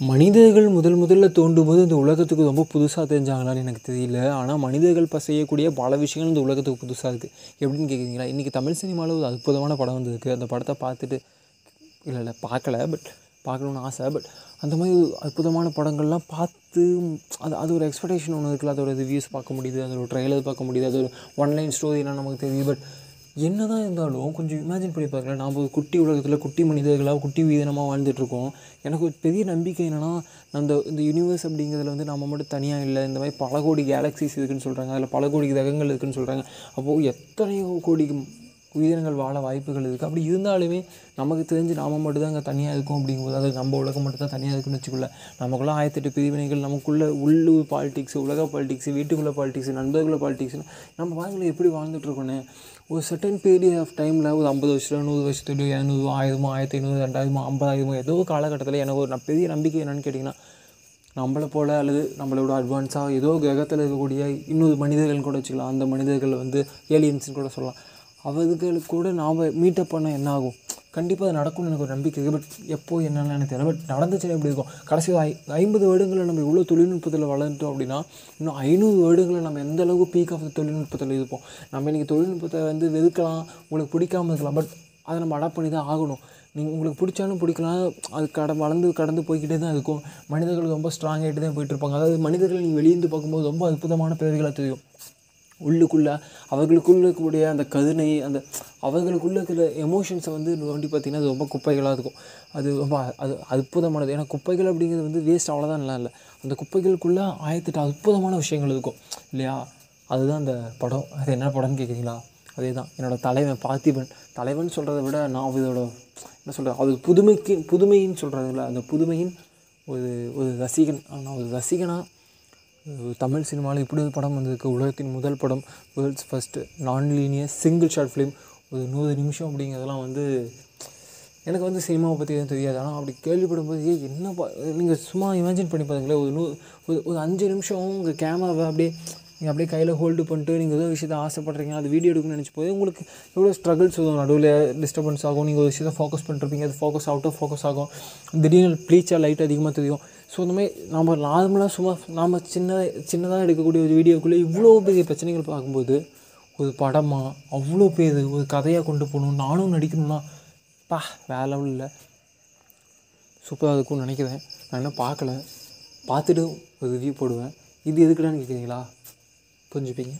மனிதர்கள் முதல் முதல்ல தோண்டும் போது இந்த உலகத்துக்கு ரொம்ப புதுசாக தெரிஞ்சாங்களான்னு எனக்கு தெரியல. ஆனால் மனிதர்கள் இப்போ செய்யக்கூடிய பல விஷயங்கள் இந்த உலகத்துக்கு புதுசாக இருக்குது எப்படின்னு கேட்குறீங்களா இன்றைக்கி தமிழ் சினிமாவில் ஒரு அற்புதமான படம் வந்திருக்கு. அந்த படத்தை பார்த்துட்டு இல்லை இல்லை பார்க்கல பட் பார்க்கணுன்னு ஆசை. பட் அந்த மாதிரி ஒரு அற்புதமான படங்கள்லாம் பார்த்து அது அது ஒரு எக்ஸ்பெக்டேஷன் ஒன்று இருக்குல்ல. அதோட ரிவ்யூஸ் பார்க்க முடியுது அதோட ட்ரெய்லர் பார்க்க முடியுது அது ஒரு ஒன்லைன் ஸ்டோரிலாம் நமக்கு தெரியுது. பட் என்ன தான் இருந்தாலும் கொஞ்சம் இமேஜின் பண்ணி பார்க்கல நாம் ஒரு குட்டி உலகத்தில் குட்டி மனிதர்களாக குட்டி வீதனமாக வாழ்ந்துட்டுருக்கோம். எனக்கு ஒரு பெரிய நம்பிக்கை என்னென்னா அந்த இந்த யூனிவர்ஸ் அப்படிங்கிறதுல வந்து நம்ம மட்டும் தனியாக இல்லை. இந்த மாதிரி பல கோடி கேலக்ஸிஸ் இருக்குதுன்னு சொல்கிறாங்க அதில் பல கோடி கிரகங்கள் இருக்குன்னு சொல்கிறாங்க அப்போது எத்தனையோ கோடி உயிரினங்கள் வாழ வாய்ப்புகள் இருக்குது அப்படி இருந்தாலுமே நமக்கு தெரிஞ்சு நாம் மட்டும் தான் தனியாக இருக்கும் அப்படிங்கும்போது அது நம்ம உலகம் மட்டும் தான் தனியாக இருக்குன்னு வச்சுக்கல நமக்குள்ள ஆயிரத்தெட்டு பிரிவினைகள் நமக்குள்ள உள்ளூர் பாலிடிக்ஸ் உலக பாலிடிக்ஸ் வீட்டுக்குள்ளே பாலிடிக்ஸ் நண்பர்குள்ள பாலிடிக்ஸ்னு நம்ம வாழ்க்கையில் எப்படி வாழ்ந்துட்டுருக்கோன்னு ஒரு சர்டன் பீரியட் ஆஃப் டைமில் ஒரு ஐம்பது வருஷம் நூறு வருஷத்துலையோ இரநூறு ஆயிரமோ ஆயிரத்தி ஐநூறு ரெண்டாயிரமோ ஐம்பதாயிரமோ ஏதோ ஒரு காலகட்டத்தில் எனக்கு ஒரு பெரிய நம்பிக்கை என்னென்னு கேட்டிங்கன்னா நம்மளை போல் அல்லது நம்மளோட அட்வான்ஸாக ஏதோ கிரகத்தில் இருக்கக்கூடிய இன்னொரு மனிதர்கள் கூட வச்சுக்கலாம் அந்த மனிதர்கள் வந்து ஏலியன்ஸ்னு கூட சொல்லலாம் அவர்களுக்கு கூட நாம் மீட்டப் பண்ண என்ன ஆகும் கண்டிப்பாக அது நடக்கும்னு எனக்கு ஒரு நம்பிக்கை இருக்குது பட் எப்போ என்னென்னு எனக்கு தெரியல. பட் நடந்துச்சுன்னா எப்படி இருக்கும்? கடைசி ஐ ஐம்பது வருடங்களில் நம்ம இவ்வளோ தொழில்நுட்பத்தில் வளர்ந்துட்டோம் அப்படின்னா இன்னும் ஐநூறு வருடங்களில் நம்ம எந்த அளவுக்கு பீக் ஆஃப் தொழில்நுட்பத்தில் இருப்போம்? நம்ம இன்றைக்கி தொழில்நுட்பத்தை வந்து வெறுக்கலாம் உங்களுக்கு பிடிக்காம இருக்கலாம். பட் அதை நம்ம அடாப்ட் பண்ணி தான் ஆகணும். நீங்கள் உங்களுக்கு பிடிச்சாலும் பிடிக்கலாம். அது கட வளர்ந்து கடந்து போய்கிட்டே தான் இருக்கும். மனிதர்கள் ரொம்ப ஸ்ட்ராங் ஆகிட்டு தான் போயிட்டு இருப்பாங்க. அதாவது மனிதர்கள் நீங்கள் வெளியேந்து பார்க்கும்போது ரொம்ப அற்புதமான பேர்களாக தெரியும். உள்ளுக்குள்ளே அவர்களுக்குள்ளே இருக்கக்கூடிய அந்த கருணை அந்த அவர்களுக்குள்ளே இருக்கிற எமோஷன்ஸை வந்து நோண்டி பார்த்திங்கன்னா அது ரொம்ப குப்பைகளாக இருக்கும். அது ரொம்ப அது அற்புதமானது. ஏன்னா குப்பைகள் அப்படிங்கிறது வந்து வேஸ்ட் அவ்வளோதான் இல்லை. அந்த குப்பைகளுக்குள்ளே ஆயிரத்தெட்டு அற்புதமான விஷயங்கள் இருக்கும். இல்லையா? அதுதான் அந்த படம். அது என்ன படம்னு கேட்குறீங்களா அதே தான் என்னோட தலைவன் பார்த்திபன். தலைவன் சொல்கிறத விட நான் இதோட என்ன சொல்கிறது அது புதுமைக்கு புதுமைன்னு சொல்கிறதில்ல அந்த புதுமையின் ஒரு ஒரு ரசிகன். நான் ஒரு ரசிகனாக தமிழ் சினிமாவில் இப்படி ஒரு படம் வந்திருக்கு. உலகத்தின் முதல் படம் world's first non linear single shot film ஒரு நூறு நிமிஷம் அப்படிங்கிறதெல்லாம் வந்து எனக்கு வந்து சினிமாவை பற்றி எதுவும் தெரியாது. ஆனால் அப்படி கேள்விப்படும்போது ஏ என்ன நீங்கள் சும்மா இமேஜின் பண்ணி பாருங்களேன். ஒரு நூ ஒரு ஒரு அஞ்சு நிமிஷம் உங்கள் கேமராவை அப்படியே நீங்கள் அப்படியே கையில் ஹோல்டு பண்ணிட்டு நீங்கள் ஏதோ விஷயத்தை ஆசைப்பட்றீங்க அது வீடியோ எடுக்கணும்னு நினச்சி போது உங்களுக்கு எவ்வளோ ஸ்ட்ரகிள்ஸ் வரும் நடுவில் டிஸ்டர்பன்ஸ் ஆகும் நீங்கள் ஒரு விஷயத்தை ஃபோக்கஸ் பண்ணிருப்பீங்க அது ஃபோக்கஸ் அவுட் ஆஃப் ஃபோக்கஸ் ஆகும். திடீர்னு ப்ளீச்சாக லைட் அதிகமாக தெரியும். ஸோ இந்த மாதிரி நம்ம நார்மலாக சும்மா நாம் சின்ன சின்னதாக எடுக்கக்கூடிய ஒரு வீடியோக்குள்ளே இவ்வளோ பெரிய பிரச்சனைகள் பார்க்கும்போது ஒரு படமாக அவ்வளோ பேர் ஒரு கதையாக கொண்டு போகணும் நானும் நடிக்கணும்னா பா வேற லெவல் இல்லை. சூப்பராக இருக்கும்னு நினைக்கிறேன். நான் இன்னும் பார்க்கல. பார்த்துட்டு ஒரு ரிவ்யூ போடுவேன். இது எதுக்குடான்னு கேட்குறீங்களா புரிஞ்சுப்பீங்க